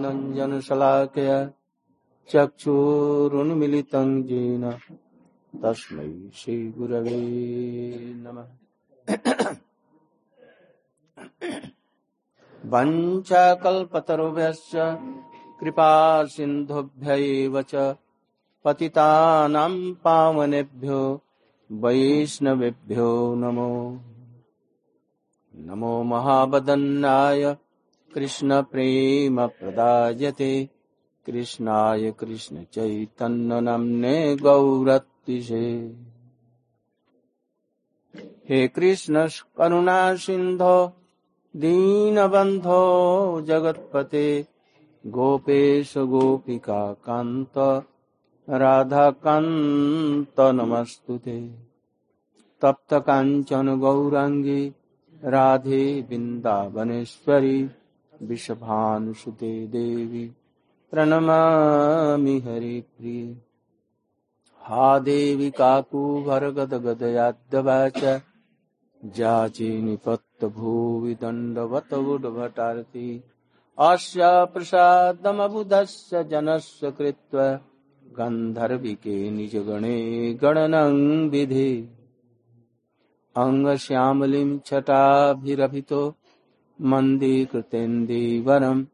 नञ्जनशलाकय चक्षुरुन्मिलितं येन तस्मै श्रीगुरवे नमः। वञ्चाकल्पतरुभ्यश्च कृपा सिन्धुभ्य एव च पतितानां पावनेभ्यो वैष्णवेभ्यो नमो। नमो महाबदन्नाय कृष्णप्रेमप्रदायते कृष्णाय कृष्णचैतन्यनम्ने गौरत्तिषे। हे कृष्ण करुणा सिन्धो, दीनबन्धो जगत्पते। गोपेश गोपिका कान्त, राधाकान्त नमस्तु ते तप्त काञ्चन गौराङ्गी, राधे वृन्दावनेश्वरी विषभानुसुते देवी प्रणमामि हरिप्रिये। हा देवी काकुभरगदगदयाद्दवाच जाचे निपत्तभुवि दण्डवत उड्भटार्ति। अस्य प्रसादमबुधस्य जनस्य कृत्वा। गन्धर्विके निजगणे गणनं विधे। अङ्गश्यामलिं छटाभिरभितो। मन्दीकृतेन्दीवरम्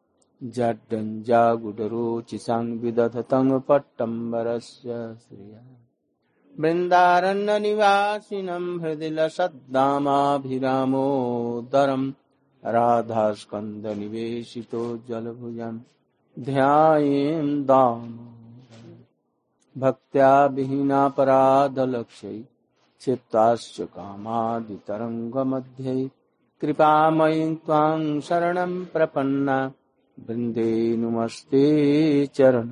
जड्डञ्जागुडरोचिसां विदधतं पट्टम्बरस्य श्रिया। बृन्दारण्यनिवासिनं हृदि लसद्दामाभिरामोदरम् राधास्कन्दनिवेशितो जलभुजं ध्यायेन् दाम भक्त्या विहीनापराधलक्ष्यै क्षिप्ताश्च कामादितरङ्गमध्ये कृपामयी त्वां शरणं प्रपन्ना। वृन्दे नुमस्ते चरण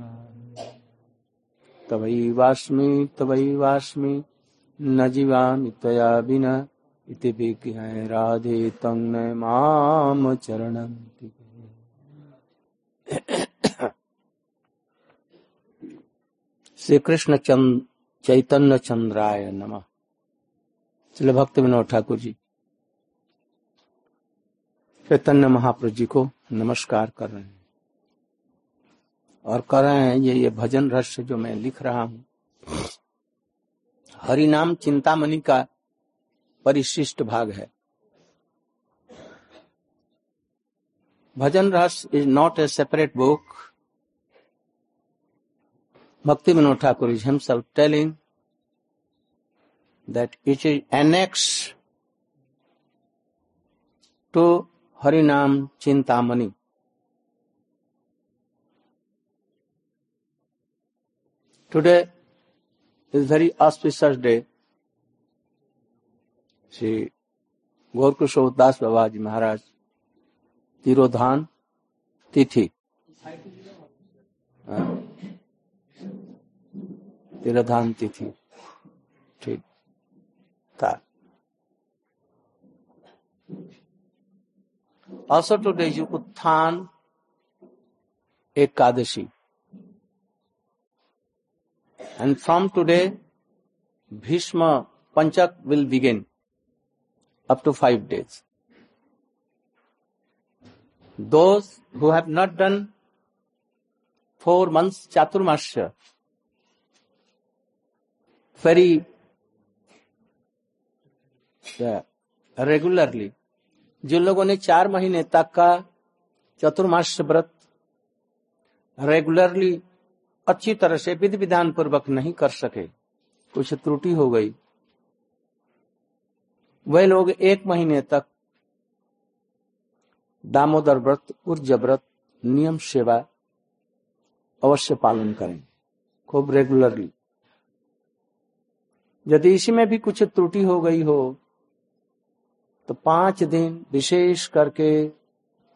तवैवास्मि तवैवास्मि न जीवामि त्वया विना। इति विज्ञाय राधे तं न माम चरणं श्री कृष्ण चंद चैतन्य चंद्राय नमः। चलो भक्त विनोद ठाकुर जी चैतन्य महाप्रभु जी को नमस्कार कर रहे हैं। और कर रहे हैं ये ये भजन रस जो मैं लिख रहा हूँ। हरि नाम चिंतामणि का परिशिष्ट भाग है। Bhajan Ras is not a separate book Bhakti Vinod Thakur is himself telling that it is annexed to Harinam Chintamani. Today is very auspicious day Shri Gaurkishor Das Baba ji Maharaj tirodhan tithi. हाँ। तिरोधान तिथि। ठीक। था Also today is Uttan Ekadashi. And from today, Bhishma Panchak will begin up to five days. Those who have not done four months Chaturmasya, very uh, regularly, जिन लोगों ने चार महीने तक का चतुर्माश व्रत रेगुलरली अच्छी तरह से विधि विधान पूर्वक नहीं कर सके कुछ त्रुटि हो गई। वे लोग एक महीने तक दामोदर व्रत ऊर्जा व्रत, नियम सेवा अवश्य पालन करें, खूब रेगुलरली यदि इसी में भी कुछ त्रुटि हो गई हो तो पाँच दिन विशेष करके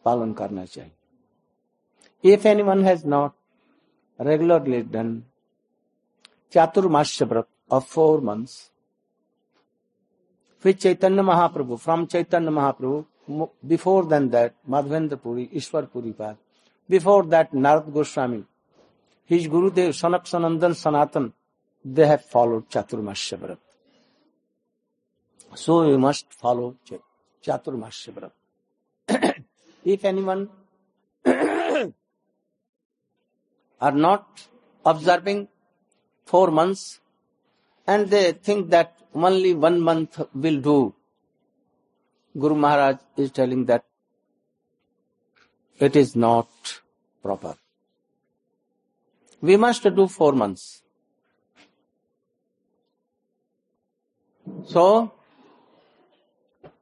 पालन करना चाहिए if any one has not regularly done Chaturmasya vrat of four months फिर Chaitanya Mahaprabhu from Chaitanya Mahaprabhu before then that Madhavendra Puri Ishvara Puri before that Narada Goswami his Gurudev, Sanaka Sanandana Sanatan, they have followed Chaturmasya Vrat. So we must follow Chaturmasya Vrat. if anyone are not observing four months and they think that only one month will do. Guru Maharaj is telling that it is not proper. We must do four months. So,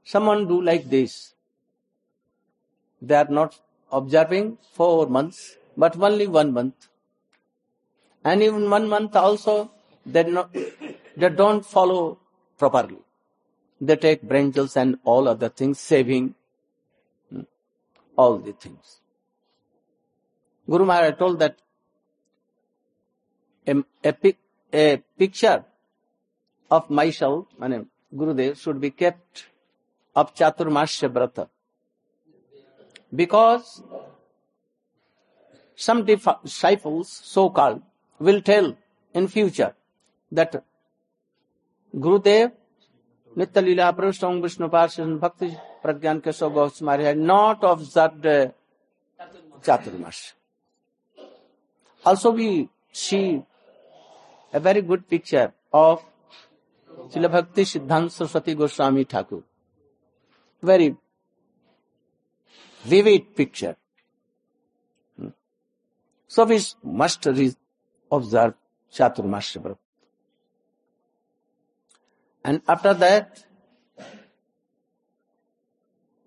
someone do like this. They are not observing four months, but only one month. And even one month also, they, not, they don't follow properly. They take brinjals and all other things, saving hmm, all the things. Guru Maharaj told that a, a, a picture of myself, my name, Gurudev, should be kept of Chaturmasya Brata. Because some disciples, so-called, will tell in future that Gurudev, Nitya Lila Prastham Vishnu Parshas Bhakti Pragyan Keshav Goswami had not observed Chaturmasya. Also we see a very good picture of Srila Bhakti Siddhanta Saraswati Goswami Thakur. Very vivid picture. So we must observe Chaturmasya Vrat. And after that,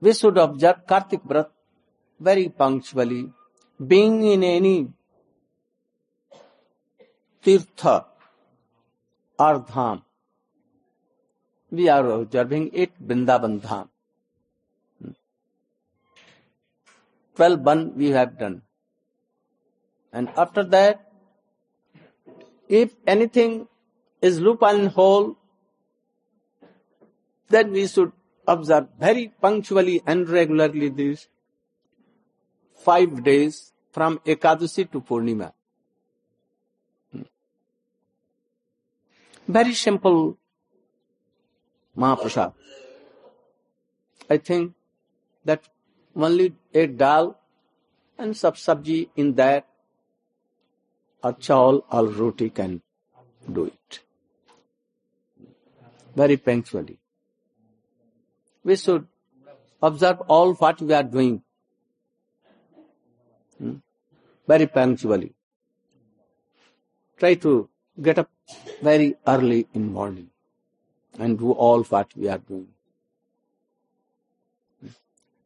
we should observe Kartik Vrat very punctually, being in any tirtha or dham. We are observing it Vrindavan Dham. Twelve one we have done. And after that, if anything is lupine whole, then we should observe very punctually and regularly these five days from Ekadasi to Purnima. Very simple Mahaprasad. I think that only a dal and sub sabji in that or chawl or roti can do it. Very punctually. We should observe all what we are doing hmm? very punctually. Try to get up very early in morning and do all what we are doing.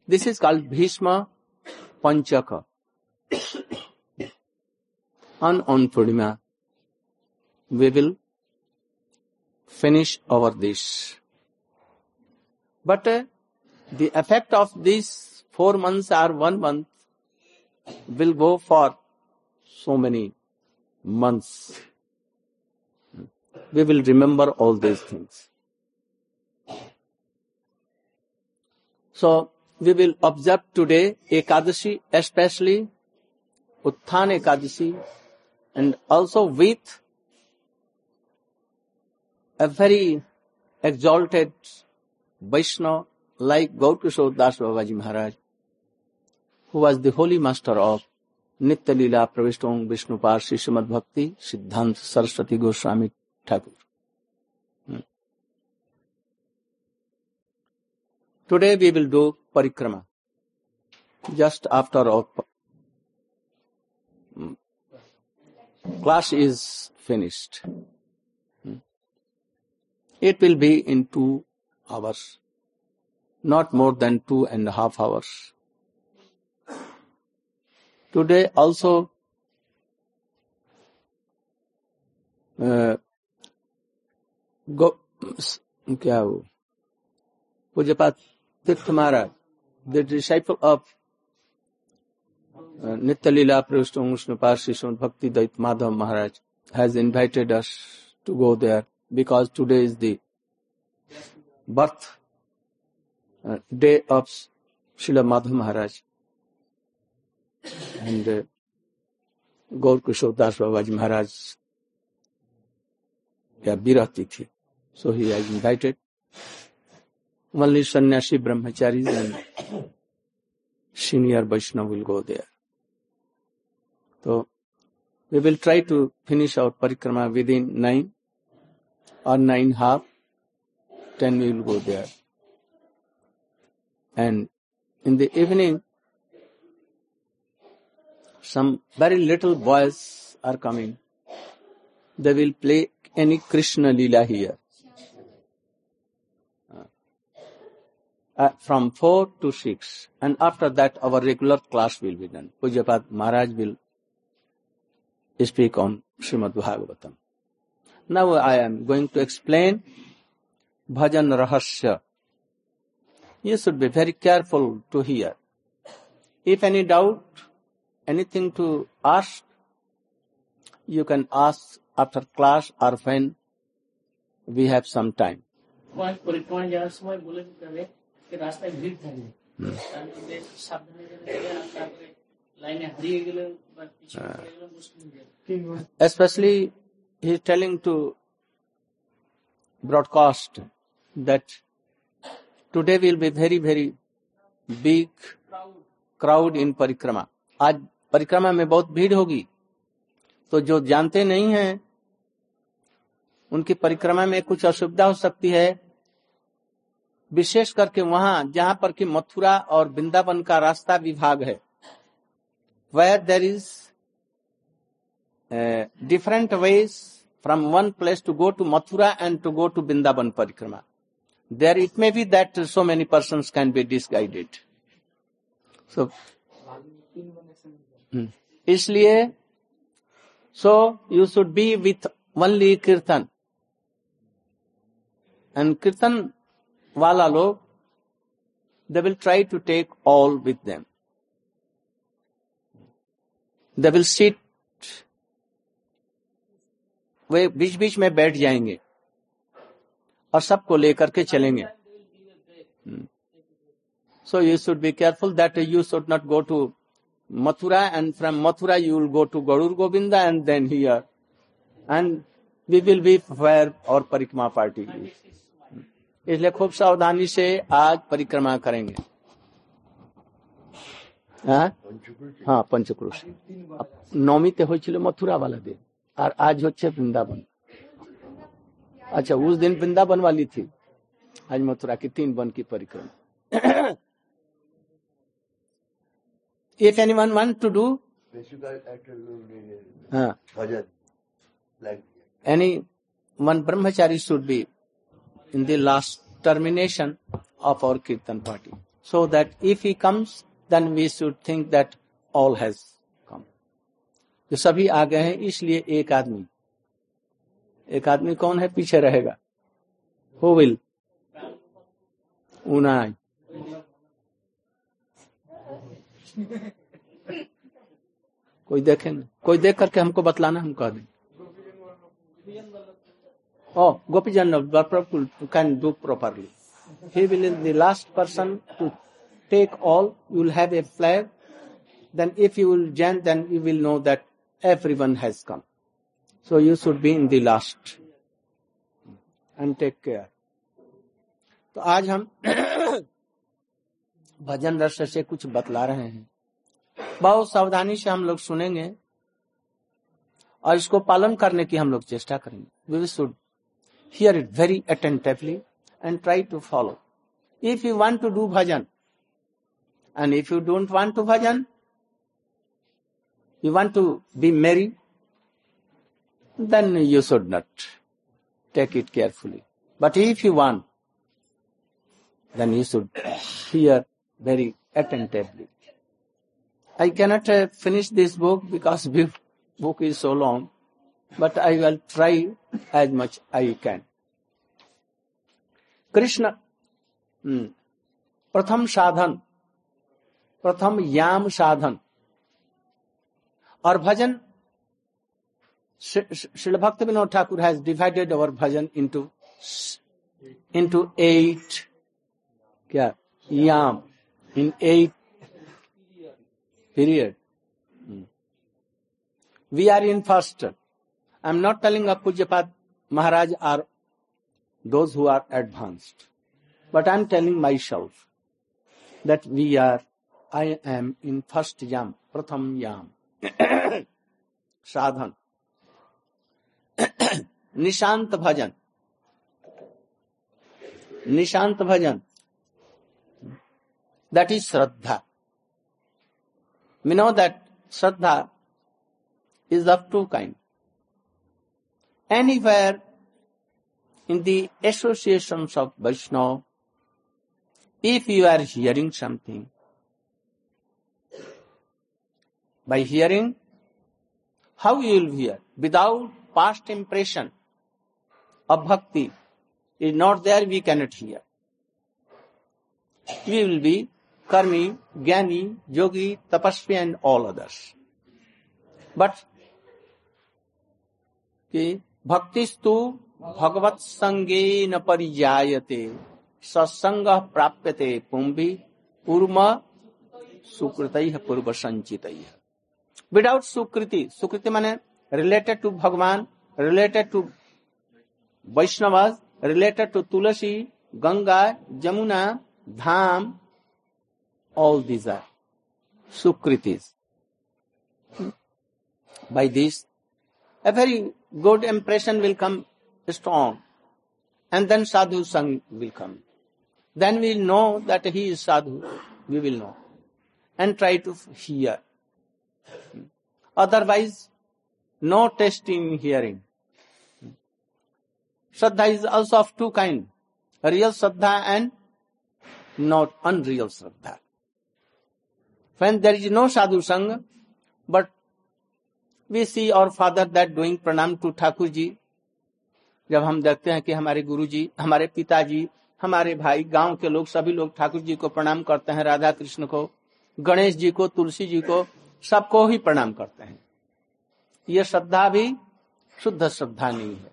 This is called Bhishma Panchaka. and on Purnima, we will finish our this. But uh, the effect of these four months or one month will go for so many months we will remember all these things. So, we will observe today Ekadashi, especially Utthan Ekadashi, and also with a very exalted Vaishnava like Gaurkishore Das Babaji Maharaj, who was the holy master of Nitya Lila Pravishtom Vishnu Par Srimad Bhakti Siddhant Saraswati Goswami Thakur. Hmm. Today we will do parikrama. Just after our hmm. class is finished. Hmm. It will be in two hours, not more than two and a half hours. Today also uh, गो क्या वो पूज्यपात तीर्थ महाराज disciple of नित्य लीला प्रविष्ट कृष्ण पार्षण भक्ति दैत माधव महाराज has invited us to go there because today is the birth uh, day of Srila Madhav Maharaj and uh, Gaur Kishore Das Babaji Maharaj या विरह थी So he has invited only sannyasi brahmacharis and senior Vaishnava will go there. So We will try to finish our parikrama within nine or nine half. Ten we will go there. And in the evening, some very little boys are coming. They will play any Krishna Lila here. Uh, from 4 to 6 and after that our regular class will be done. Pujapad Maharaj will speak on Srimad Bhagavatam. Now I am going to explain Bhajan Rahasya. You should be very careful to hear. If any doubt, anything to ask, you can ask after class or when we have some time. রাস্তায় ভিড় থাকে তার মধ্যে সাবধানে তারপরে লাইনে হারিয়ে গেলে বা পিছনে পড়ে গেলে মুশকিল Especially he is telling to broadcast that today will be very very big crowd in परिक्रमा आज परिक्रमा में बहुत भीड़ होगी तो जो जानते नहीं हैं उनकी परिक्रमा में कुछ असुविधा हो सकती है विशेष करके वहाँ जहाँ पर कि मथुरा और वृंदावन का रास्ता विभाग है। Where there is different ways from one place to go to Mathura and to go to Vrindavan parikrama there it may be that so many person can be disguised so इसलिए so you should be with only kirtan and kirtan wala log, they will try to take all with them. They will sit, वे बीच बीच में बैठ जाएँगे और सबको लेकर के चलेंगे। So you should be careful that you should not go to Mathura and from Mathura you will go to Garud Govinda and then here and we will be fair और परिक्रमा पार्टी इसलिए खूब सावधानी से आज परिक्रमा करेंगे। हाँ? पंचक्रोश। नौमी हो मथुरा वाला दिन और आज हो वृंदावन। अच्छा उस दिन वृंदावन वाली थी। आज मथुरा की तीन वन की परिक्रमा। If anyone one to do anyone brahmachari should be in the last termination of our kirtan party. So that if he comes, then we should think that all has come. जो सभी आ गए हैं इसलिए एक आदमी एक आदमी कौन है पीछे रहेगा हु विल उनाई कोई देखे ना कोई देख करके हमको बतलाना हम कह दें Oh, Gopijan Prabhu can do properly. He will be the last person to take all. You will have a flag. Then if you will chant, then you will know that everyone has come. So you should be in the last. And take care. तो आज हम भजन रस से कुछ बतला रहे हैं बहुत सावधानी से हम लोग सुनेंगे और इसको पालन करने की हम लोग चेष्टा करेंगे we should hear it very attentively and try to follow. If you want to do bhajan, and if you don't want to bhajan, you want to be merry, then you should not take it carefully. But if you want, then you should hear very attentively. I cannot uh, finish this book because book is so long but I will try as much I can. Krishna प्रथम साधन प्रथम याम साधन और भजन Srila Bhakti Vinod Thakur has divided our bhajan into into eight क्या yam in eight period. We are in first I'm not telling of Maharaj are those who are advanced, but I'm telling myself that we are, I am in first yam, pratham yam, sadhan, nishant bhajan, nishant bhajan, that is Shraddha. We know that Shraddha is of two kinds anywhere in the associations of Vaishnava, if you are hearing something, by hearing, how you will hear? Without past impression of bhakti is not there, we cannot hear. We will be karmi, jnani, yogi, tapasvi and all others. But okay, भक्तिस्तु भगवत संगे न परिजायते सत्संग प्राप्यते पुंभी पूर्व सुकृत पूर्व संचित without सुकृति सुकृति माने related to Bhagavan related to Vaishnav related to Tulsi Ganga Jamuna dham all these are Sukritis. By this, a very good impression will come strong. And then sadhu sang will come. Then we'll know that he is sadhu. We will know. And try to hear. Otherwise, no taste in hearing. Shraddha is also of two kinds. Real Shraddha and not unreal Shraddha. When there is no sadhu sangha, but we see our father that doing pranam to Thakur ji जब हम देखते हैं कि हमारे गुरु जी हमारे पिताजी, हमारे भाई, गाँव के लोग, सभी लोग ठाकुर जी को प्रणाम करते हैं, राधा कृष्ण को, गणेश जी को, तुलसी जी को, सबको ही प्रणाम करते हैं। ये श्रद्धा भी शुद्ध श्रद्धा नहीं है।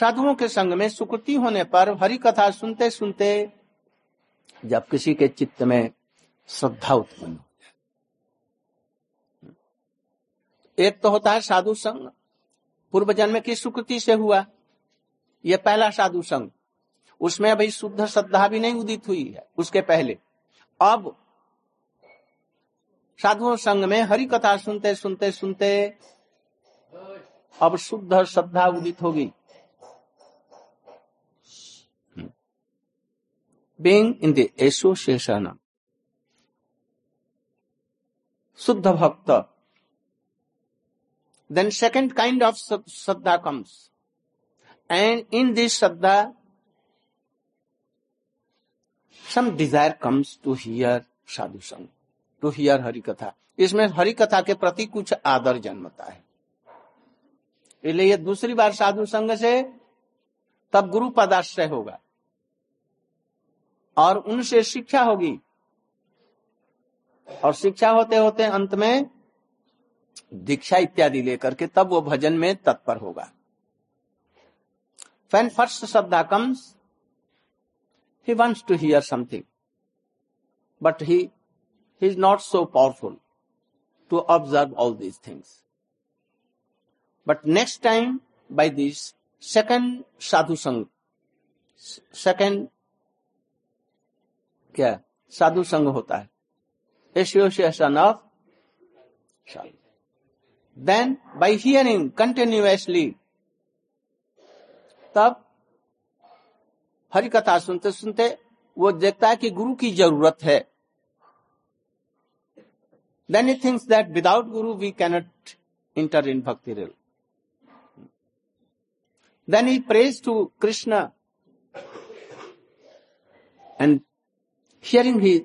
साधुओं के संग में सुकृति होने पर हरि कथा सुनते सुनते जब किसी के चित्त में श्रद्धा उत्पन्न हो जाए एक तो होता है साधु संग पूर्व जन्म की सुकृति से हुआ? यह पहला साधु संग। उसमें अभी शुद्ध श्रद्धा भी नहीं उदित हुई है, उसके पहले। अब साधुओं संग में हरि कथा सुनते सुनते सुनते अब शुद्ध श्रद्धा उदित होगी being in the Suddha Bhakta. Then second kind of Saddha comes. And in this Saddha, some desire comes to hear sadhu sang, to hear Hari कथा इसमें हरि कथा के प्रति कुछ आदर जन्मता है इसलिए दूसरी बार साधु संग से तब गुरु पदाश्रय होगा और उनसे शिक्षा होगी और शिक्षा होते होते अंत में दीक्षा इत्यादि लेकर के तब वो भजन में तत्पर होगा। Fan first shraddha comes he wants to hear something but he is not so powerful to observe all these things but next time by this second sadhu sangha second क्या साधु संघ होता है। association of sadhu. Then by hearing continuously, तब हरि कथा सुनते सुनते वो देखता है कि गुरु की ज़रूरत है। Then he thinks that without guru we cannot enter in bhakti rail then he prays to Krishna and hearing he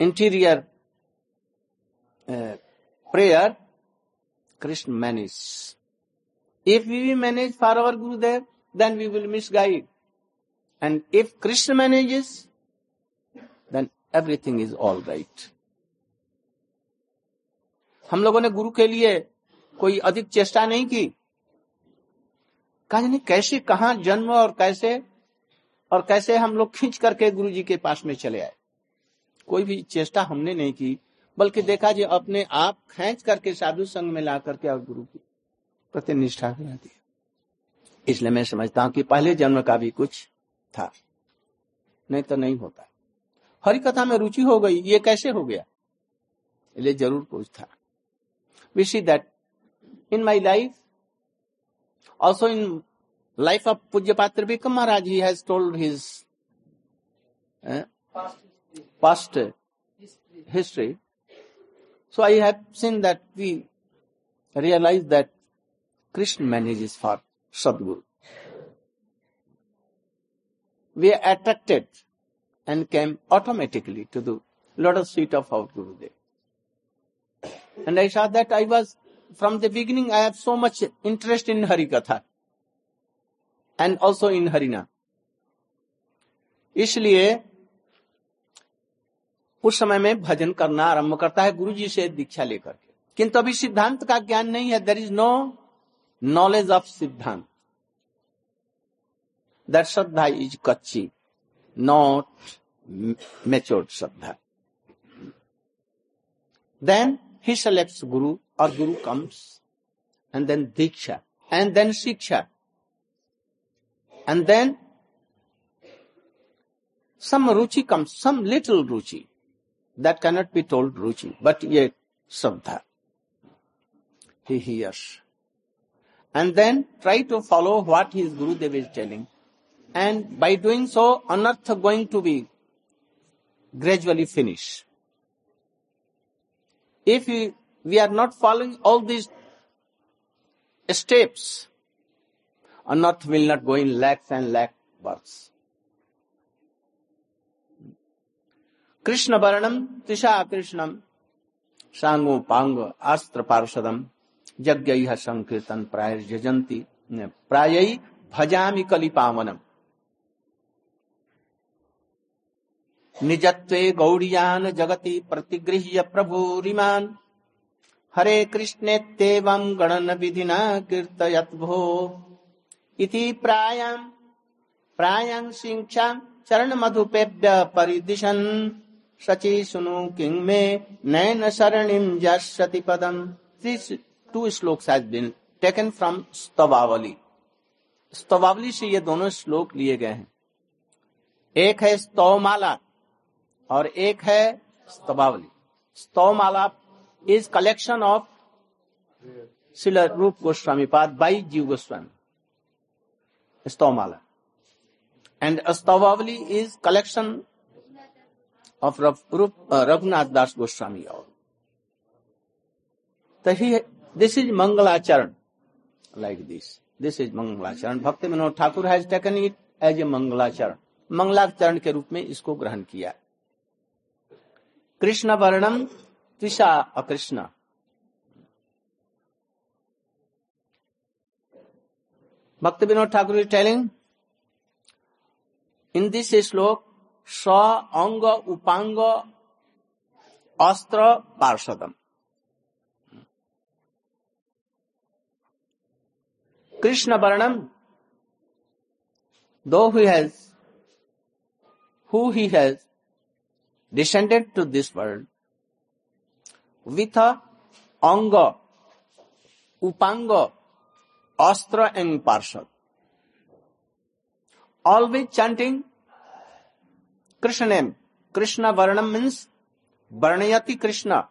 interior uh, prayer, Krishna manages. If we manage for our Gurudev, then we will misguide. And if Krishna manages, then everything is all right. हम लोगों ने गुरु के लिए कोई अधिक चेष्टा नहीं की कहा नहीं कैसे कहा जन्म और कैसे और कैसे हम लोग खींच करके गुरु जी के पास में चले आए कोई भी चेष्टा हमने नहीं की बल्कि देखा जी अपने आप खेच करके साधु संघ में ला करके और गुरु की प्रति निष्ठा करा दी इसलिए मैं समझता हूँ कि पहले जन्म का भी कुछ था नहीं तो नहीं होता। हरि कथा में रुचि हो गई ये कैसे हो गया? इसलिए ज़रूर कुछ था। We see that in my life, also in life of Pujyapatra Vikram Maharaj, he has told his uh, past history. So I have seen that we realize that Krishna manages for Sadguru. We are attracted and came automatically to the lotus feet of our Gurudev. And I saw that I was, from the beginning, I have so much interest in Harikatha and also in Harina. इसलिए उस समय में भजन करना आरंभ करता है गुरु जी से दीक्षा लेकर के। किंतु अभी सिद्धांत का ज्ञान नहीं है। There is no knowledge of siddhanta. That shraddha is kachchi not matured shraddha. Then he selects guru और guru comes and then diksha and then shiksha. And then some ruchi comes, some little ruchi. That cannot be told ruchi, but yet sabdha. He hears. And then try to follow what his Guru Gurudev is telling. And by doing so, anartha going to be gradually finished. If we, we are not following all these steps, anartha will not go in lakhs and lakh births. Krishna वर्णम तिशा कृष्णम सांगो पांग अस्त्र पार्षदम यज्ञ संकीर्तन प्राय जजंती प्राय भजामि कलिपावनम निजत्वे गौड़ियान जगति प्रतिगृह्य प्रभुरिमान। हरे कृष्णेत्येवं गणन विधिना कीर्तयत भो। इति प्रायां प्रायां शिक्षा चरण मधुपेभ्य परिदिशन। सची सुनु किंग में नयन शरणिम जति पदम this two shloka has been taken from Stavavali Stavavali से ये दोनों श्लोक लिए गए हैं। एक है स्तवमाला और एक है Stavavali Stavamala is collection of Shrila Rupa Goswami Pad by Jiva Goswami Stavamala and Stavavali is collection of Raghunath Das Goswami और। तो this is mangalacharan. Like this this is mangalacharan. Bhakta Vinod Thakur has taken it as a mangalacharan. मंगलाचरण के रूप में इसको ग्रहण किया। कृष्ण वर्णम त्रिषा अकृष्ण। Bhakta Vinod Thakur is telling in this shloka स अंग उपांग अस्त्र पार्षद Krishna वर्णम though he has who he has descended to this world with anga upanga astra and parshad always chanting Krishna name. Krishna वर्णम means वर्णयति Krishna.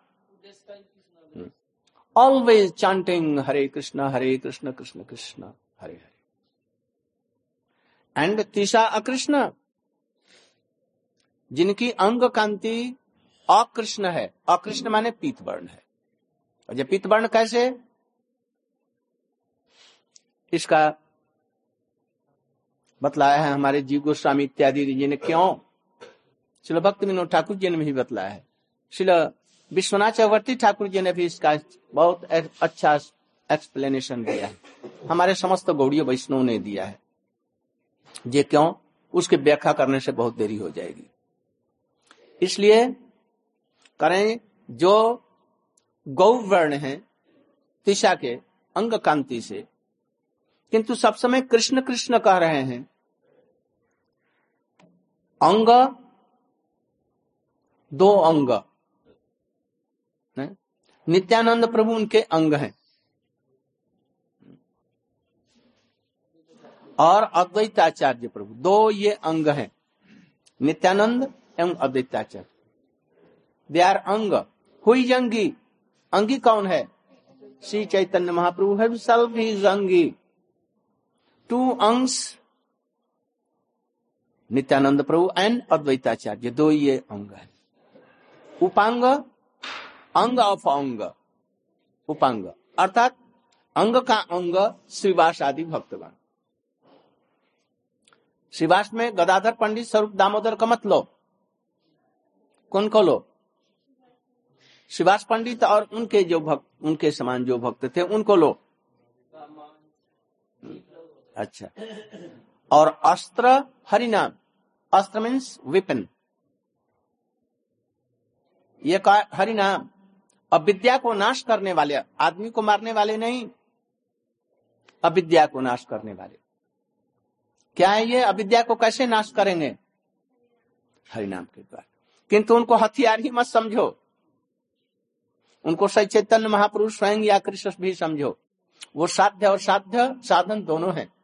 Always chanting Hare Krishna Hare Krishna Krishna Krishna, Hare Hare. And तीसरा अकृष्ण, जिनकी अंग कांति अकृष्ण है। अकृष्ण माने पीत वर्ण है। और जब पीत वर्ण कैसे? इसका बतलाया है हमारे जीव गोस्वामी इत्यादि जी ने, क्यों? शिल भक्त विनोद ठाकुर जी ने भी बतलाया है। शिल विश्वनाथ चक्रवर्ती ठाकुर जी ने भी इसका बहुत अच्छा एक्सप्लेनेशन दिया है। हमारे समस्त गौड़ी वैष्णव ने दिया है। ये क्यों? उसके व्याख्या करने से बहुत देरी हो जाएगी। इसलिए करें जो गौ वर्ण है, तिशा के अंग कांति से। किंतु सब समय कृष्ण कृष्ण कह रहे हैं। अंग दो अंग। नित्यानंद प्रभु उनके अंग हैं। और अद्वैताचार्य प्रभु दो ये अंग हैं। नित्यानंद एवं अद्वैताचार्य। दे आर अंग। हुई अंगी अंगी कौन है? Sri Chaitanya Mahaprabhu himself is Angi. Two Angs, Nityananda Prabhu and Advaitacharya दो ये अंग है। उपांग अंग ऑफ़ अंग उपांग अर्थात अंग का अंग श्रीवास आदि भक्तगण श्रीवास में गदाधर पंडित स्वरूप दामोदर का मत लो कौन को लो श्रीवास पंडित और उनके जो भक्त उनके समान जो भक्त थे उनको लो अच्छा और अस्त्र हरिनाम अस्त्र मीन्स विपिन ये हरिनाम अविद्या को नाश करने वाले, आदमी को मारने वाले नहीं, अविद्या को नाश करने वाले। क्या है ये? अविद्या को कैसे नाश करेंगे? हरिनाम के द्वारा। किंतु उनको हथियार ही मत समझो। उनको सही चैतन्य महापुरुष स्वयं या कृष्ण भी समझो। वो साध्य और साध्य साधन दोनों है।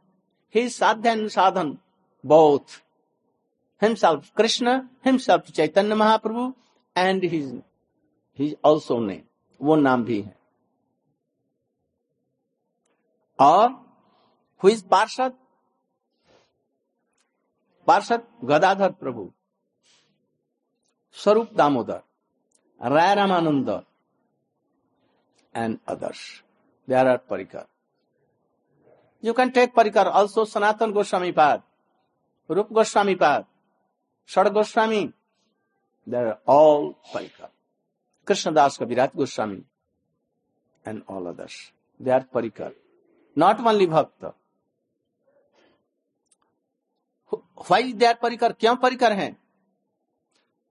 He sadhya and sadhan both himself Krishna himself Chaitanya Mahaprabhu and his his also name वो नाम भी है। और हु पार्षद parshad Gadadhar Prabhu Swarup Damodar Ray Ramanand and others there are parikar you can take parikar also Sanatan Goswami Pad Rupa Goswami Pad Shad Goswami there all parikram Krishnadas Kaviraj Goswami and all others they are parikar not only bhakta why they are parikar क्यों परिकर हैं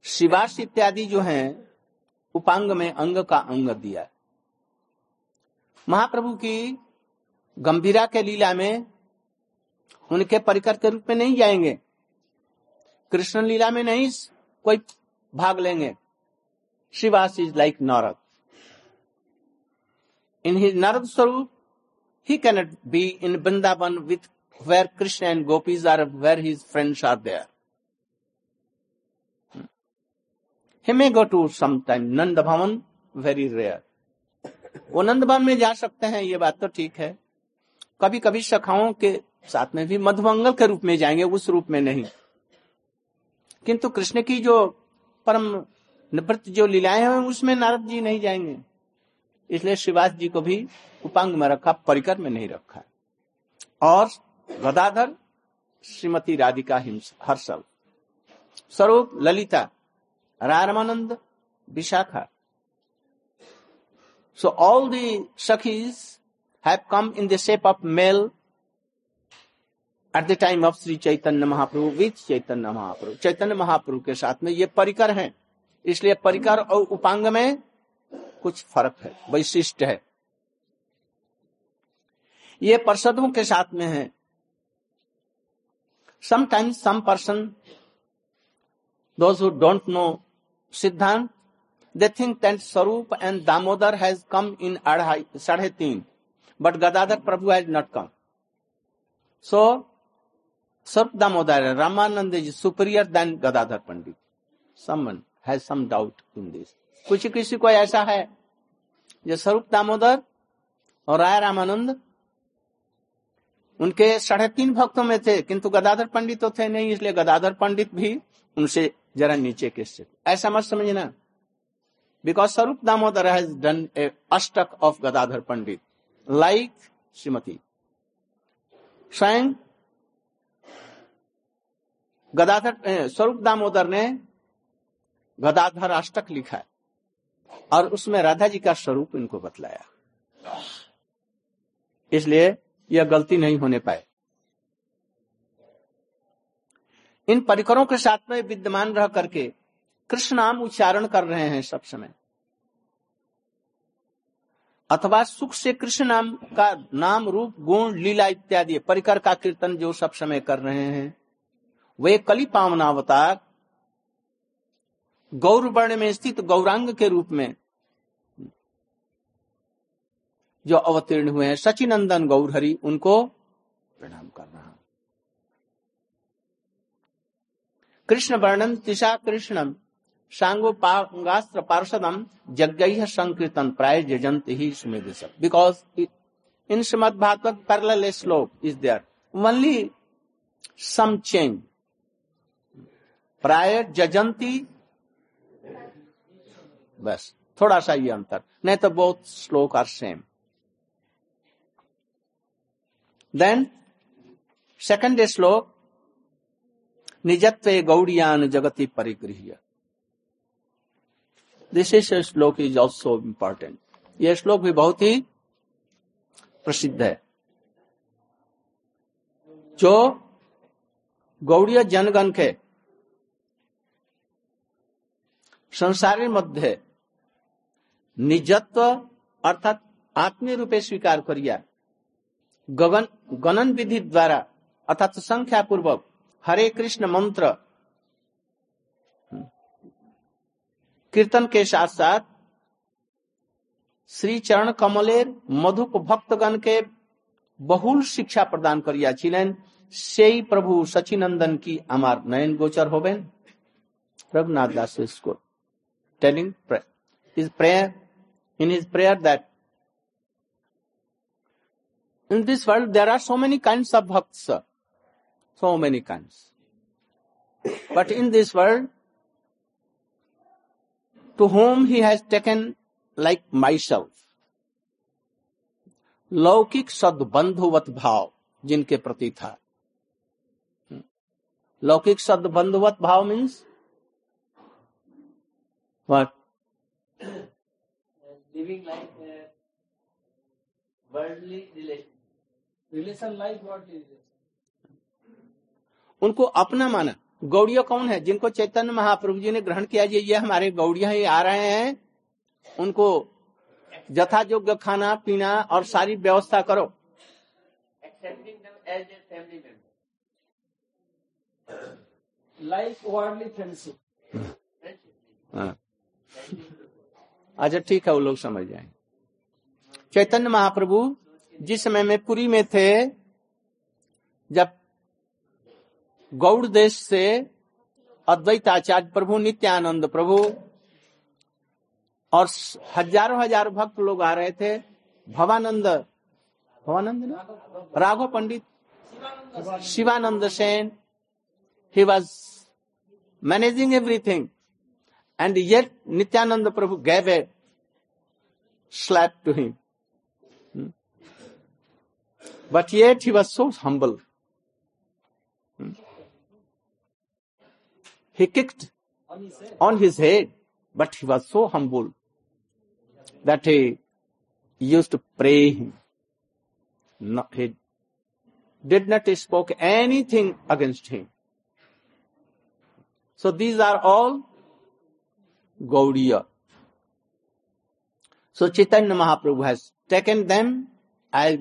शिवाश इत्यादि जो है उपांग में अंग का अंग दिया महाप्रभु की गंभीरा के लीला में उनके परिकर के रूप में नहीं जाएँगे कृष्ण लीला में नहीं कोई भाग लेंगे। Shivas is like Narad in his Narad swarup he cannot be in Vrindavan with where Krishna and gopis are where his friends are there may go to sometime Nanda Bhavan, very rare. वो नंदवन में जा सकते हैं ये बात तो ठीक है। कभी कभी सखाओं के साथ में भी मधुमंगल के रूप में जाएँगे उस रूप में नहीं। किंतु कृष्ण की जो परम निवृत्त जो लीलाएँ हैं, उसमें नारद जी नहीं जाएँगे। इसलिए शिवास जी को भी उपांग में रखा, परिकर में नहीं रखा और Gadadhar Shrimati Radhika Harshal. Swarup Lalita, Ramanand, Vishakha. So all the Sakhis have come in the shape of male at the time of Shri Chaitanya Mahaprabhu with Chaitanya Mahaprabhu Chaitanya Mahaprabhu के साथ में ये परिकर है। इसलिए परिकर और उपांग में कुछ फ़र्क है वैशिष्ट है। ये पर्षदों के साथ में है। समाइम some person don't know siddhanta they think that Swarup and Damodar has come in साढ़े तीन but Gadadhar Prabhu has not come so Sarp Damodar Ramanand is superior than Gadadhar Pandit. Someone has some doubt in this. कुछ किसी को ऐसा है जो स्वरूप दामोदर और राय रामानंद उनके साढ़े तीन भक्तों में थे किंतु गदाधर पंडित तो थे नहीं इसलिए गदाधर पंडित भी उनसे जरा नीचे के से ऐसा मत समझना because Swarup Damodar has done a ashtak of Gadadhar Pandit like Shrimati स्वयं गदाधर स्वरूप दामोदर ने गदाधर अष्टक लिखा है और उसमें राधा जी का स्वरूप इनको बतलाया। इसलिए यह गलती नहीं होने पाए। इन परिकरों के साथ में विद्यमान रह करके कृष्ण नाम उच्चारण कर रहे हैं सब समय। अथवा सुख से कृष्ण नाम का नाम रूप, गुण, लीला इत्यादि, परिकर का कीर्तन जो सब समय कर रहे हैं वे कली पावनावतार गौर वर्ण में स्थित गौरांग के रूप में जो अवतीर्ण हुए हैं, सचिनंदन गौरहरि, उनको प्रणाम कर रहा कृष्ण वर्णन तिशा कृष्णम सांगो पांगास्त्र पार्षदम यज्ञ संकीर्तन प्राय जजंत ही Sumedh because in Shrimad Bhagavat parallel shloka is there only some change प्राय जजंती। बस, थोड़ा सा ये अंतर। नहीं तो बहुत श्लोक आर सेम देन सेकंड श्लोक, निजत्व गौड़ियान जगति परिगृह this is shloka is also important यह श्लोक भी बहुत ही प्रसिद्ध है। जो गौड़ीय जनगण के संसारी मध्य निजत्व अर्थात आत्मीय रूपे स्वीकार करिया गगन गणन विधि द्वारा अर्थात संख्या पूर्वक हरे कृष्ण मंत्र कीर्तन के साथ साथ श्री चरण कमलेर मधुप भक्तगण के बहुल शिक्षा प्रदान करिया छिलेन সেই প্রভু সচিনন্দন কি আমার নয়ন গোচর হবেন Raghunath Das telling his prayer in his prayer that in this world there are so many kinds of bhakts so many kinds but in this world to whom he has taken like myself लौकिक सदबंधुवत भाव जिनके प्रति था लौकिक शब्द बंधुवत भाव means What? Living life, uh, worldly relation. Relation life, what is it? उनको अपना माना। गौड़िया कौन है? जिनको चैतन्य महाप्रभु जी ने ग्रहण किया जी ये हमारे गौड़िया ही आ रहे हैं। उनको जथा योग्य खाना पीना और सारी व्यवस्था करो। Accepting as a family member like worldly friendship अच्छा ठीक है, वो लोग समझ जाए चैतन्य महाप्रभु, जिस समय में पुरी में थे, जब गौड़ देश से अद्वैत आचार्य प्रभु, नित्यानंद प्रभु और हज़ारों हज़ार भक्त लोग आ रहे थे, भवानंद भवानंद ना? Raghav Pandit, Shivanand Sen, he was managing everything. And yet Nityananda Prabhu gave a slap to him. Hmm? But yet he was so humble. Hmm? He kicked on his head, but he was so humble that he used to pray him. No, he did not spoke anything against him. So these are all Gaudiya. So Chaitanya Mahaprabhu has taken them as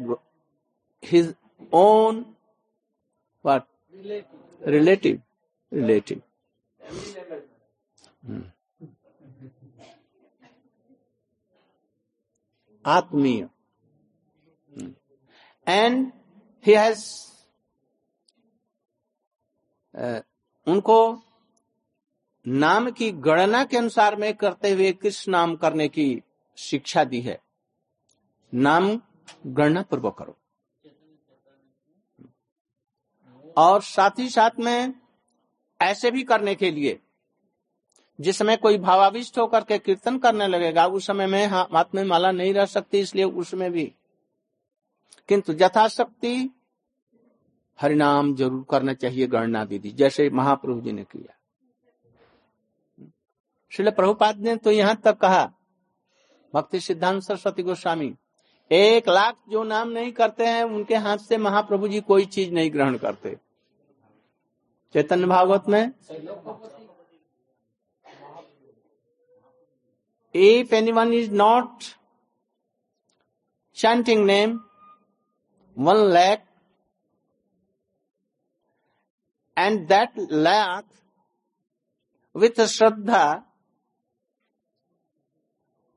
his own what? Relative. Relative. Hmm. Atmiya. Hmm. And he has uh, उनको नाम की गणना के अनुसार में करते हुए किस नाम करने की शिक्षा दी है? नाम गणना पूर्वक करो। और साथ ही साथ में ऐसे भी करने के लिए, जिस समय कोई भावाविष्ट होकर के कीर्तन करने लगेगा, उस समय में हाथ में माला नहीं रह सकती, इसलिए उसमें भी। किंतु यथाशक्ति हरिनाम ज़रूर करना चाहिए गणना दीदी, जैसे महाप्रभु जी ने किया। श्रील प्रभुपाद ने तो यहाँ तक कहा, भक्ति सिद्धांत सरस्वती गोस्वामी, एक लाख जो नाम नहीं करते हैं, उनके हाथ से महाप्रभु जी कोई चीज़ नहीं ग्रहण करते। चैतन्य भागवत में if anyone is not chanting name one lakh and that lakh with shraddha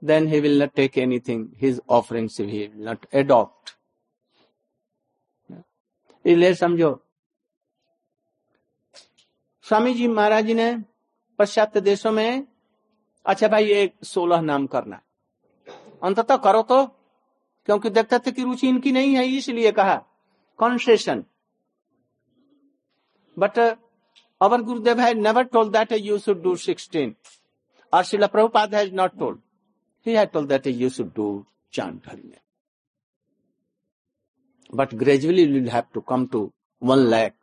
then he will not take anything, his offerings he will not adopt. इसलिए समझो स्वामी जी महाराज ने पश्चात देशों में अच्छा भाई एक सोलह नाम करना अंततः करो तो क्योंकि देखते थे कि रुचि इनकी नहीं है इसलिए कहा concession but our Gurudev has never told that you should do sixteen और Shrila Prabhupad has not told he had told that you should do chant Hari. But gradually you will have to come to one lakh.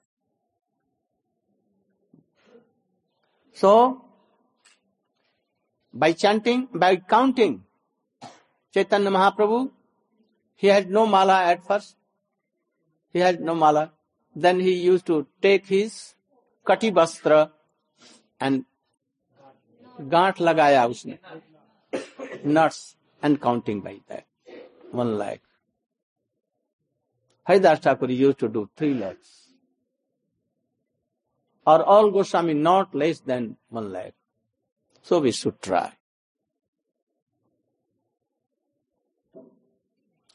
So, by chanting, by counting, Chaitanya Mahaprabhu, he had no mala at first. He had no mala. Then he used to take his kati bastra and गांठ लगाया उसने nuts and counting by that. One lakh. Haridas Thakur used to do three lakhs. Or all Goswami not less than one lakh. So we should try.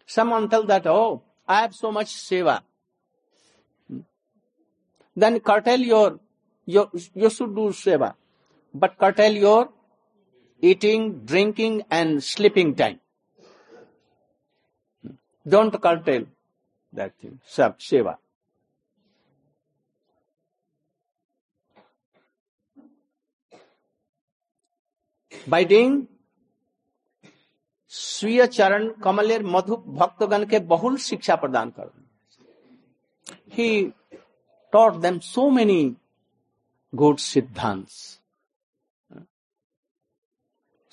Someone tell that, oh, I have so much seva. Then curtail your, your you should do seva. But curtail your eating, drinking, and sleeping time. Don't curtail that thing, Sab, Seva. By doing स्वीय चरण कमलेर मधु भक्तगण के बहुल शिक्षा प्रदान कर ही taught them so many good siddhants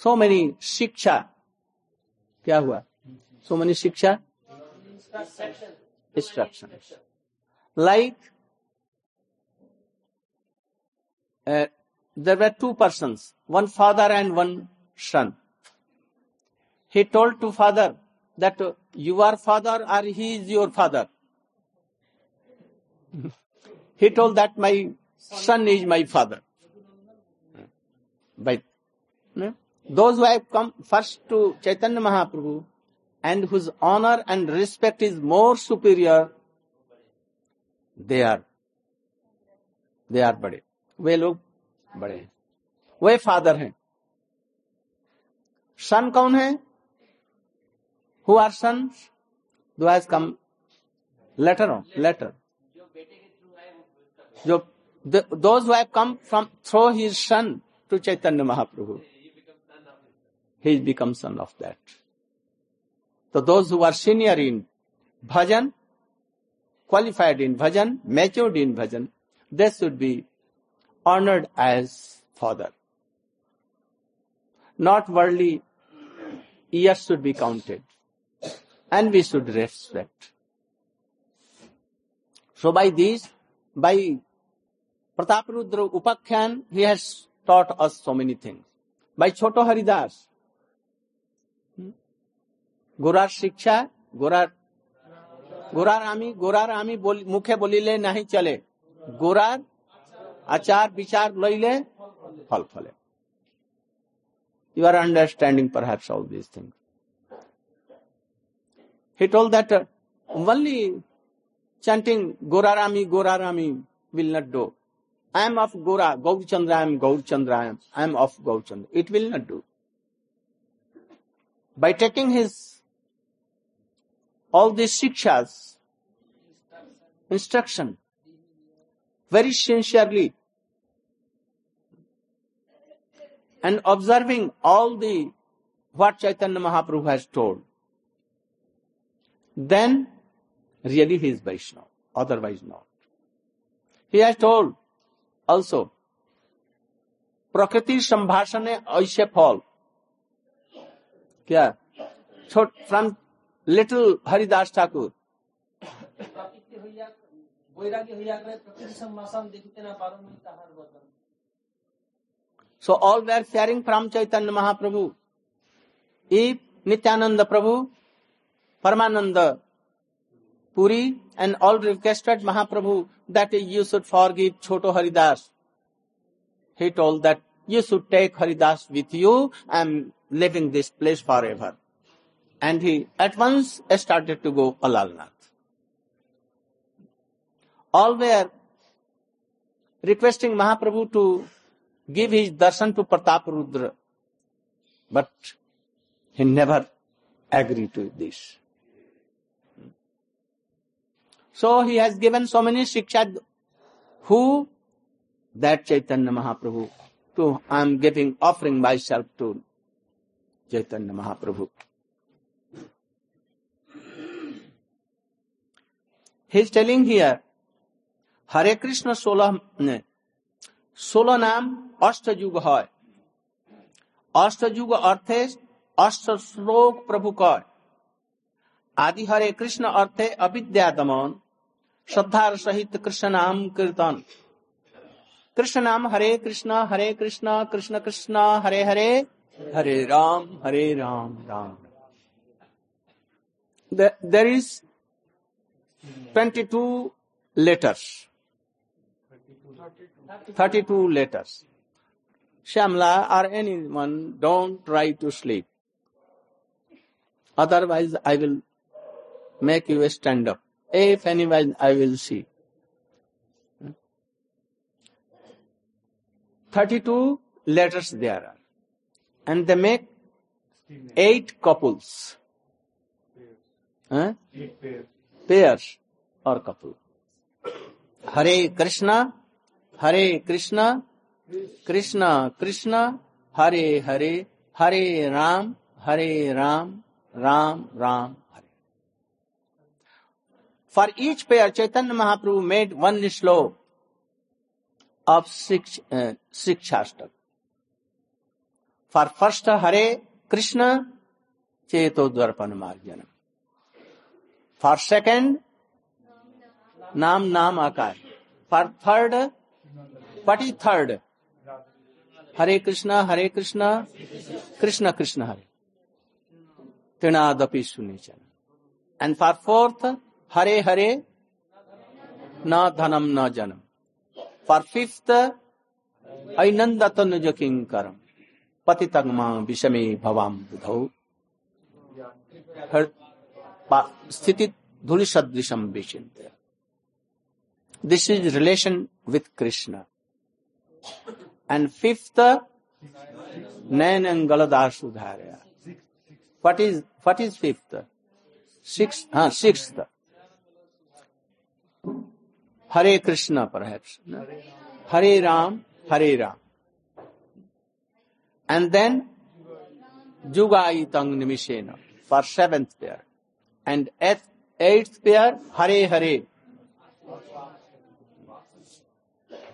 so many शिक्षा क्या हुआ so many शिक्षा instruction like uh, there were two persons one father and one son he told to father that uh, you are father or he is your father he told that my son is my father by those who have come first to chaitanya mahaprabhu and whose honor and respect is more superior, they are they are बड़े वे लोग बड़े हैं वे father हैं सन कौन है who are son though has come later on later जो those who have come from through his son to Chaitanya Mahaprabhu, he becomes son of that. So those who are senior in bhajan, qualified in bhajan, matured in bhajan, they should be honored as father. Not worldly years should be counted. And we should respect. So by this, by Prataparudra Upakhyan, he has taught us so many things. By Choto Haridas, গোরার শিক্ষা গোরার গোরার আমি গোরার আমি মুখে বলিলে নাহি চলে গোরার আচার বিচার লইলে ফল ফলে you are understanding perhaps all these things. He told that uh, only chanting Gorarami, Gorarami will not do. I am of Gora, Gaurchandra, I am Gaurchandra, I am of Gaurchandra. It will not do. By taking his all these shikshas, instruction, very sincerely, and observing all the what Chaitanya Mahaprabhu has told, then really he is Vaishnava, otherwise not. He has told also, प्रकृति संभाषण ऐसे फल क्या from little Haridas Thakur. So all were sharing from Chaitanya Mahaprabhu if Nityananda Prabhu Paramanand Puri and all requested Mahaprabhu that is you should for give Chhoto Haridas hit all that you should take Haridas with you I am living this place forever and he at once started to go Alalnath. All were requesting Mahaprabhu to give his darshan to Pratap Rudra. But he never agreed to this. So he has given so many shiksha. Who? That Chaitanya Mahaprabhu. To I am giving offering myself to Chaitanya Mahaprabhu. He is telling here, Hare Krishna सोलह सोलह नाम अष्ट युग है अष्ट युग अर्थे अष्ट श्लोक प्रभु कय आदि हरे कृष्ण अर्थे अविद्या दमन श्रद्धा सहित कृष्ण नाम कीर्तन कृष्ण नाम Hare Krishna Hare Krishna Krishna Krishna Hare Hare Hare Ram Hare Ram Ram there is 22 letters. 32 letters. Shamla or anyone, don't try to sleep. Otherwise, I will make you stand up. If anyone, I will see. 32 letters there are. And they make eight couples. Huh? Eight pairs. Pairs और couple. Hare Krishna, Hare Krishna Krishna Krishna Hare Hare Hare Ram Hare Ram Ram Ram Hare. For each pair Chaitanya Mahaprabhu made one shloka of Shikshashtak for first Hare Krishna चेतो मार्जन for second नाम नाम आकार for third पटी third Hare Krishna Hare Krishna Krishna Krishna Hare तृणादपि सुनी चल and for fourth Hare Hare न धनम न जनम फॉर फिफ्थ अनंद तुज किंकर पति तग्मा विषमे भवाम बुध स्थिति धूलि सदृशम विचिंत this is relation with Krishna and fifth नयन अंगल दास उधार what is what is fifth six हाँ सिक्स हरे कृष्ण पर हरे राम हरे राम एंड देन जुगाई तंग निमिषेन for seventh pair And eighth, eighth pair, Hare Hare.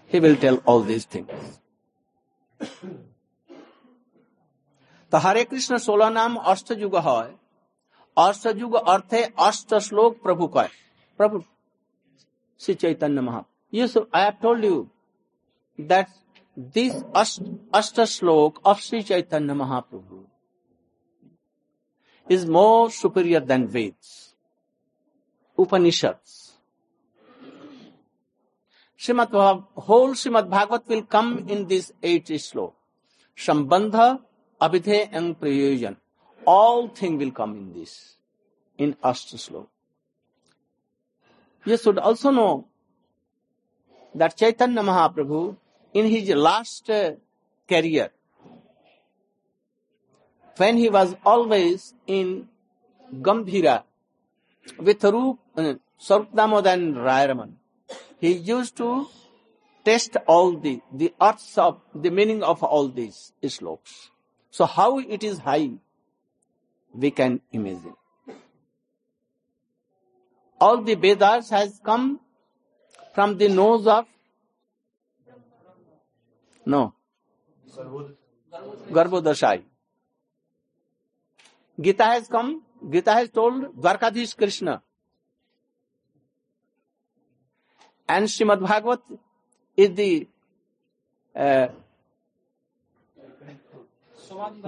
he will tell all these things. तो हरे कृष्ण सोलह नाम अष्ट युग है अष्ट युग अर्थ है अष्ट श्लोक प्रभु का प्रभु श्री चैतन्य महा ये I have told you that this अष्ट श्लोक of Shri Chaitanya Mahaprabhu is more superior than Veds, Upanishads, Srimad whole Srimad Bhagavat will come in this eight slow. Sambandha, Abhidhe and Prayojan. All things will come in this, in Ashta slow. You should also know that Chaitanya Mahaprabhu, in his last uh, career, when he was always in Gambhira with Rup, uh, Sarupdamod and Rayaraman, he used to test all the, the arts of the meaning of all these slokas. So how it is high, we can imagine. All the Vedas has come from the nose of no Garbhodashai. Gita has come, Gita has told Dwarkadhish Krishna. And Srimad Bhagavat is the uh,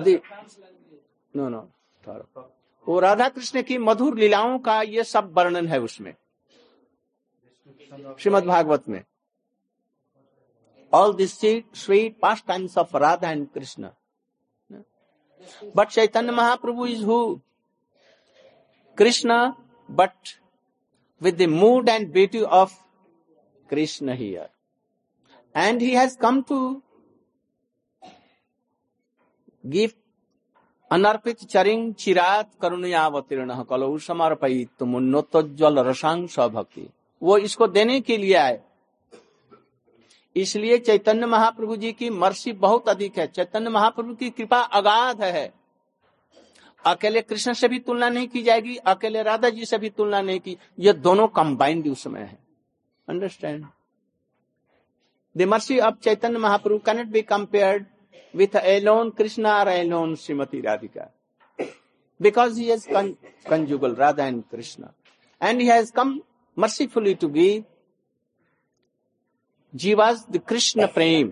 the no no वो राधा कृष्ण की मधुर लीलाओं का ये सब वर्णन है उसमें श्रीमद भागवत में all this sweet pastimes of Radha and Krishna. But Chaitanya Mahaprabhu is who Krishna but with the mood and beauty of Krishna here and he has come to give अनर्पित चरिंग चिरात करुणयावतीर्ण कलऊ समर्पयित मुन्नोत्तोज्वल रसांश भक्ति वो इसको देने के लिए आए। इसलिए चैतन्य महाप्रभु जी की मर्सी बहुत अधिक है। चैतन्य महाप्रभु की कृपा अगाध है। अकेले कृष्ण से भी तुलना नहीं की जाएगी, अकेले राधा जी से भी तुलना नहीं की। ये दोनों कंबाइंड उसमें है। Understand the mercy of Chaitanya Mahaprabhu cannot be compared with alone Krishna और alone Shrimati Radhika because he has conjugal Radha and Krishna and he has come mercifully to give जीवास द कृष्ण प्रेम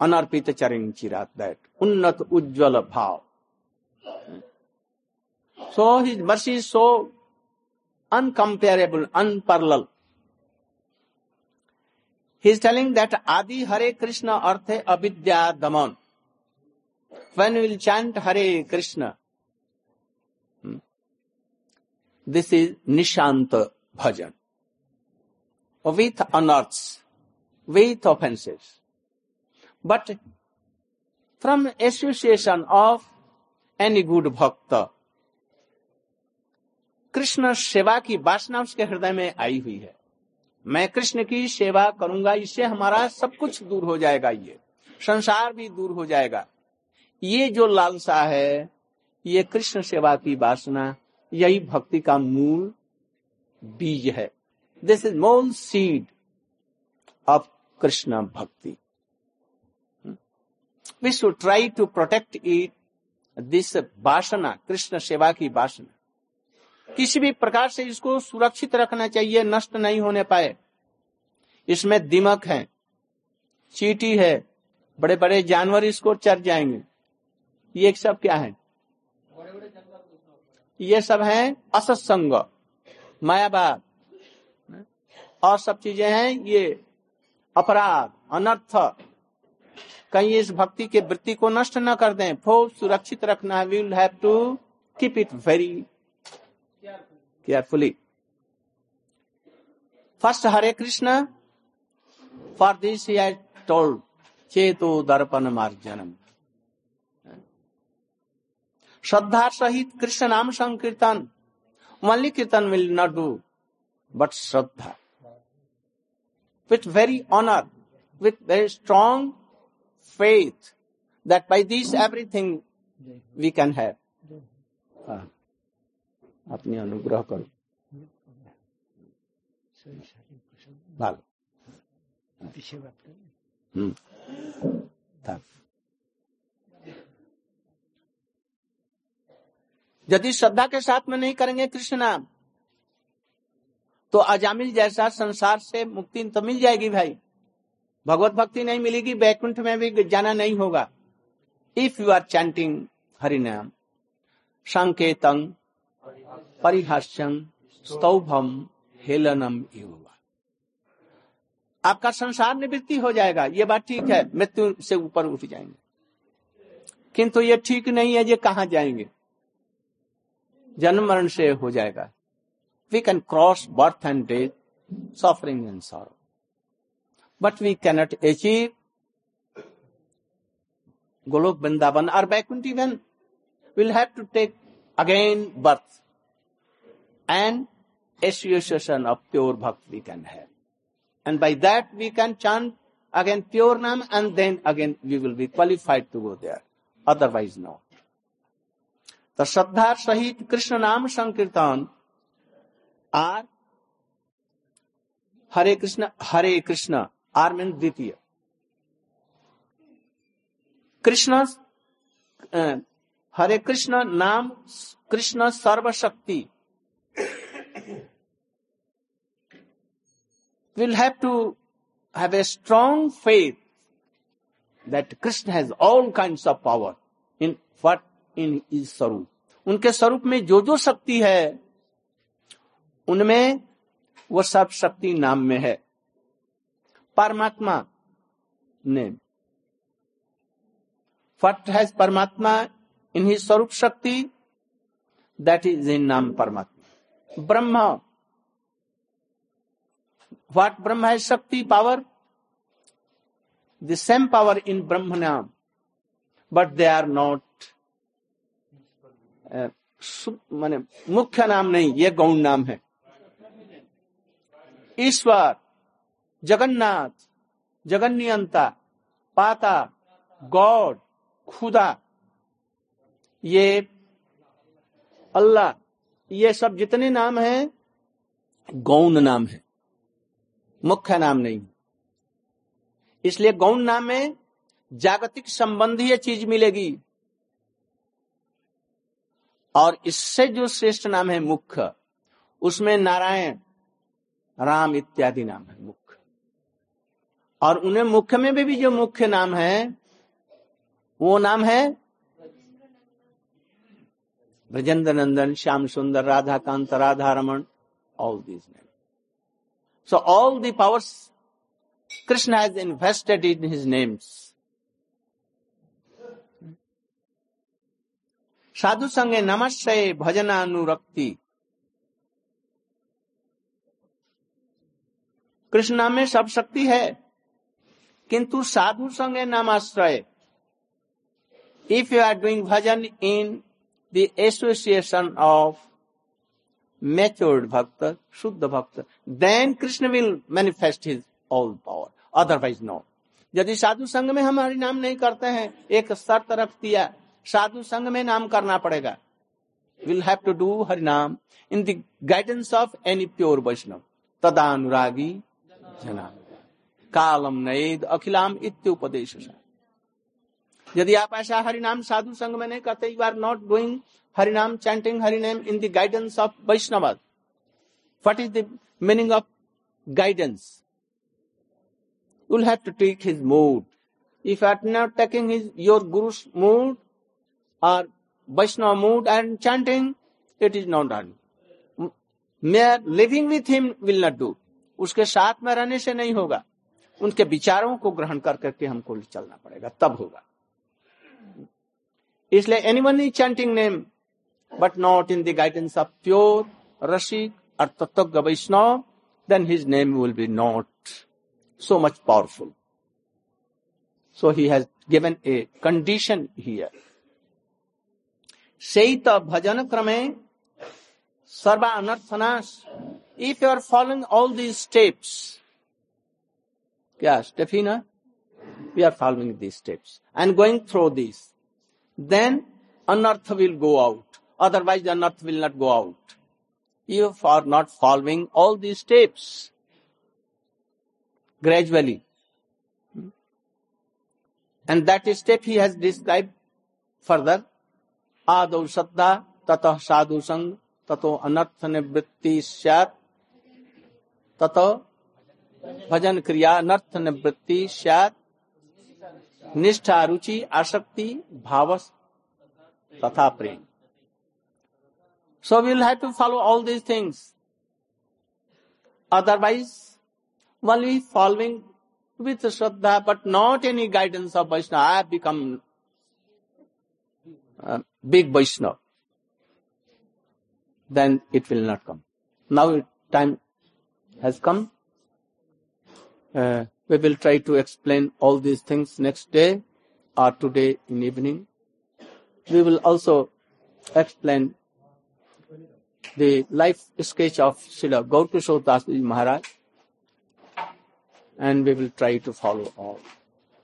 अनर्पित चरण चिरात that उन्नत उज्जवल भाव so his mercy so incomparable unparalleled He is telling that Adi Hare Krishna Arthe Avidya Daman. When we will chant Hare Krishna, this is Nishanta bhajan with unearths, with offenses. But from association of any good bhakta, Krishna सेवा की वासना उसके हृदय में आई हुई है मैं कृष्ण की सेवा करूँगा इससे हमारा सब कुछ दूर हो जाएगा ये संसार भी दूर हो जाएगा ये जो लालसा है ये कृष्ण सेवा की वासना यही भक्ति का मूल बीज है this is mole seed of Krishna bhakti. We should try to protect it this vasana Krishna seva की वासना किसी भी प्रकार से इसको सुरक्षित रखना चाहिए, नष्ट नहीं होने पाए। इसमें दिमक है, चीटी है बड़े बड़े जानवर इसको चर जाएँगे। ये सब क्या है? ये सब है असत्संग, मायावाद। और सब चीज़ें हैं, ये अपराध अनर्थ। कहीं इस भक्ति के वृत्ति को नष्ट न कर दें फो सुरक्षित रखना है। Will have to keep it very carefully first Hare Krishna for this told चेतो दर्पण मार्जनम श्रद्धा सहित कृष्ण नाम संकीर्तन Only कीर्तन will not do, but Shraddha. With very honor, with very strong faith that by this everything we can have. अपनी अनुग्रह करो भालो हम्म यदि श्रद्धा के साथ में नहीं करेंगे कृष्ण नाम तो अजामिल जैसा संसार से मुक्ति तो मिल जाएगी भाई। भगवत भक्ति नहीं मिलेगी, बैकुंठ में भी जाना नहीं होगा। इफ़ यू आर चैंटिंग हरिनाम संकेतंग परिहास्यं स्तौभम हेलनम आपका संसार निवृत्ति हो जाएगा, ये बात ठीक है, मृत्यु से ऊपर उठ जाएँगे। किंतु ये ठीक नहीं है, ये कहा जाएँगे? जन्म मरण से हो जाएगा। we can cross birth and death, suffering and sorrow. But we cannot achieve Golok Vrindavan or Vaikuntha even. We'll have to take again birth and association of pure bhakti we can have. And by that we can chant again pure Nam and then again we will be qualified to go there. Otherwise no. The Shraddha Sahit Krishna Nam Sankirtan are, Hare Krishna Hare Krishna, are mean द्वितीय। कृष्ण हरे कृष्ण नाम Krishna सर्वशक्ति। We'll have to have a strong faith that Krishna has all kinds of power in what इन इस स्वरूप। उनके स्वरूप में जो जो शक्ति है उनमें वो सब शक्ति नाम में है। परमात्मा ने। फट हैज़ परमात्मा इन ही स्वरूप शक्ति दैट इज़ इन नाम परमात्मा। ब्रह्म। व्हाट ब्रह्म है शक्ति power the same power in Brahma nam. But they are not माने मुख्य नाम नहीं, ये गौण नाम है। ईश्वर, जगन्नाथ, जगन्नियंता, पाता, गॉड, खुदा, ये अल्लाह, ये सब जितने नाम हैं, गौण नाम है। मुख्य नाम नहीं। इसलिए गौण नाम में जागतिक संबंधी चीज़ मिलेगी। और इससे जो श्रेष्ठ नाम है मुख्य, उसमें नारायण राम इत्यादि नाम है मुख्य और उन्हें मुख्य में भी, जो मुख्य नाम है वो नाम है Brajendra Nandan Shyam Sundar Radha Kant Radha Raman all these name so all the powers Krishna has invested in his names साधु संगे नमस्ते भजनानुरक्ति। कृष्ण नाम में सब शक्ति है। किंतु साधु संगे नाम आश्रय। If you are doing bhajan in the association of matured bhakta, shuddh bhakta then Krishna will manifest his all power otherwise no यदि साधु संघ में हम हरि नाम नहीं करते हैं, एक सर तरफ़ दिया, साधु संघ में नाम करना पड़ेगा। Will have to do Hari nam in the guidance of any pure Vaishnav तदा अनुरागी कालम नएद अखिलाम इत्युपदेश यदि आप ऐसा हरिनाम साधु संघ में नहीं करते you are not doing Harinam chanting Hari name in the guidance of Vaishnav what is the meaning of guidance you have to take his mood if are not taking his your guru's mood और Vaishnav mood and chanting it is not done mere living with him will not do उसके साथ में रहने से नहीं होगा। उनके विचारों को ग्रहण कर करके हमको चलना पड़ेगा, तब होगा। इसलिए any one chanting name but not in the guidance of pure rasik और tattva Vaishnav then his name will be not so much powerful so he has given a condition here say भजन क्रमे सर्वा If you are following all these steps, yeah, Stefina, we are following these steps and going through these, then anarth will go out. Otherwise, the anarth will not go out. If are not following all these steps gradually. And that step he has described further. Adau Saddha, Tatah Sadhu Sang, Tato Anartha Nivritti tato भजन क्रिया north निवृत्ति शायद निष्ठा, रुचि, आसक्ति, भाव तथा प्रेम। So we'll have to follow all these things otherwise one we following with shraddha but not any guidance of Vaishnav I have become big Vaishnav then it will not come. Now it- time has come. Uh, we will try to explain all these things next day or today in evening. We will also explain the life sketch of Srila Gaurkishore Das Maharaj and we will try to follow all.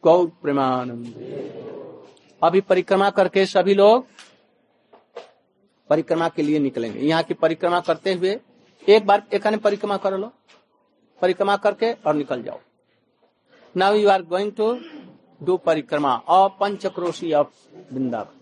Gaur Premanand अभी परिक्रमा करके सभी लोग परिक्रमा के लिए निकलेंगे यहाँ की परिक्रमा करते हुए एक बार एक परिक्रमा कर लो। परिक्रमा करके और निकल जाओ। Now you are going to do parikrama. और पंचक्रोशी ऑफ़ वृंदावन